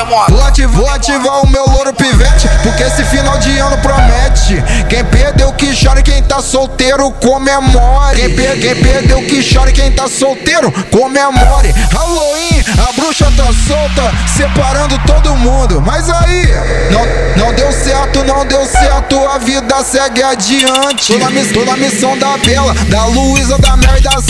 demora. Vou ativar, vou ativar o meu louro pivete, porque esse final de ano promete. Quem perdeu que chore, quem tá solteiro comemore. Quem, per, quem perdeu que chore, quem tá solteiro comemore. Halloween, a bruxa tá solta, separando todo mundo. Mas aí, não, não deu certo, não deu certo, a vida segue adiante. Tô na, tô na missão da Bela, da Luísa, da Mel e da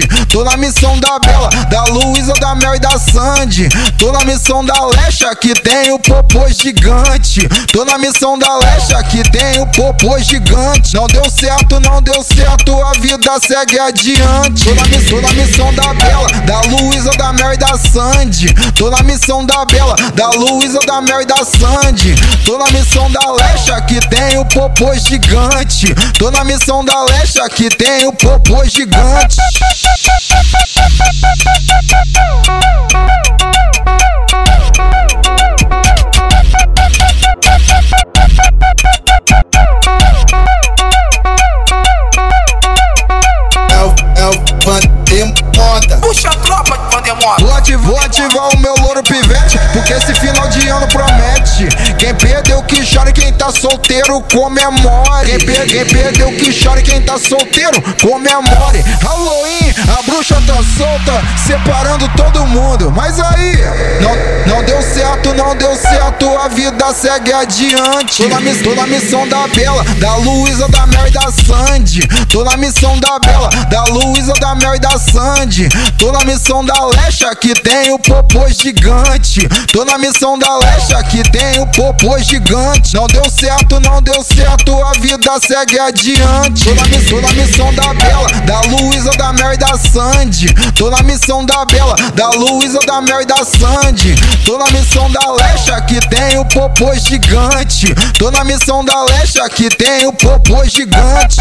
Sandy. Tô na missão da Bela, da Luísa, da Mel e da Sandy. Tô na missão da Lecha, que tem o popô gigante. Tô na missão da Lecha, que tem o popô gigante. Não deu certo, não deu certo, a vida segue adiante. Tô na, na missão da Bela, da Luísa, da Mel e da Sandy. Tô na missão da Bela, da Luísa, da Mel e da Sandy. Tô na missão da Lecha, que tem o popô gigante. Tô na missão da Lecha, que tem o popô gigante. É o, é o Vandemonda. Puxa a tropa de Vandemora. Vou ativar, vou ativar o meu louro pivete, porque esse final de ano promete. Quem perdeu que chore, quem tá solteiro comemore. Quem, per, quem perdeu que chore, quem tá solteiro comemore. Halloween, a bruxa tá solta, separando todo mundo. Mas aí, não, vida segue adiante. Tô na, tô na missão da Bela, da Luísa, da Mel e da Sandy. Tô na missão da Bela, da Luísa, da Mel e da Sandy. Tô na missão da Lecha, que tem o popô gigante. Tô na missão da Lecha, que tem o popô gigante. Não deu certo, não deu certo, a vida segue adiante. Tô na, tô na missão da Bela, da Luísa, da Mel e da Sandy. Tô na missão da Bela, da Luísa, da Mel e da Sandy. Tô na missão da Lecha, que tem o popô gigante. Tô na missão da Lecha, que tem o popô gigante.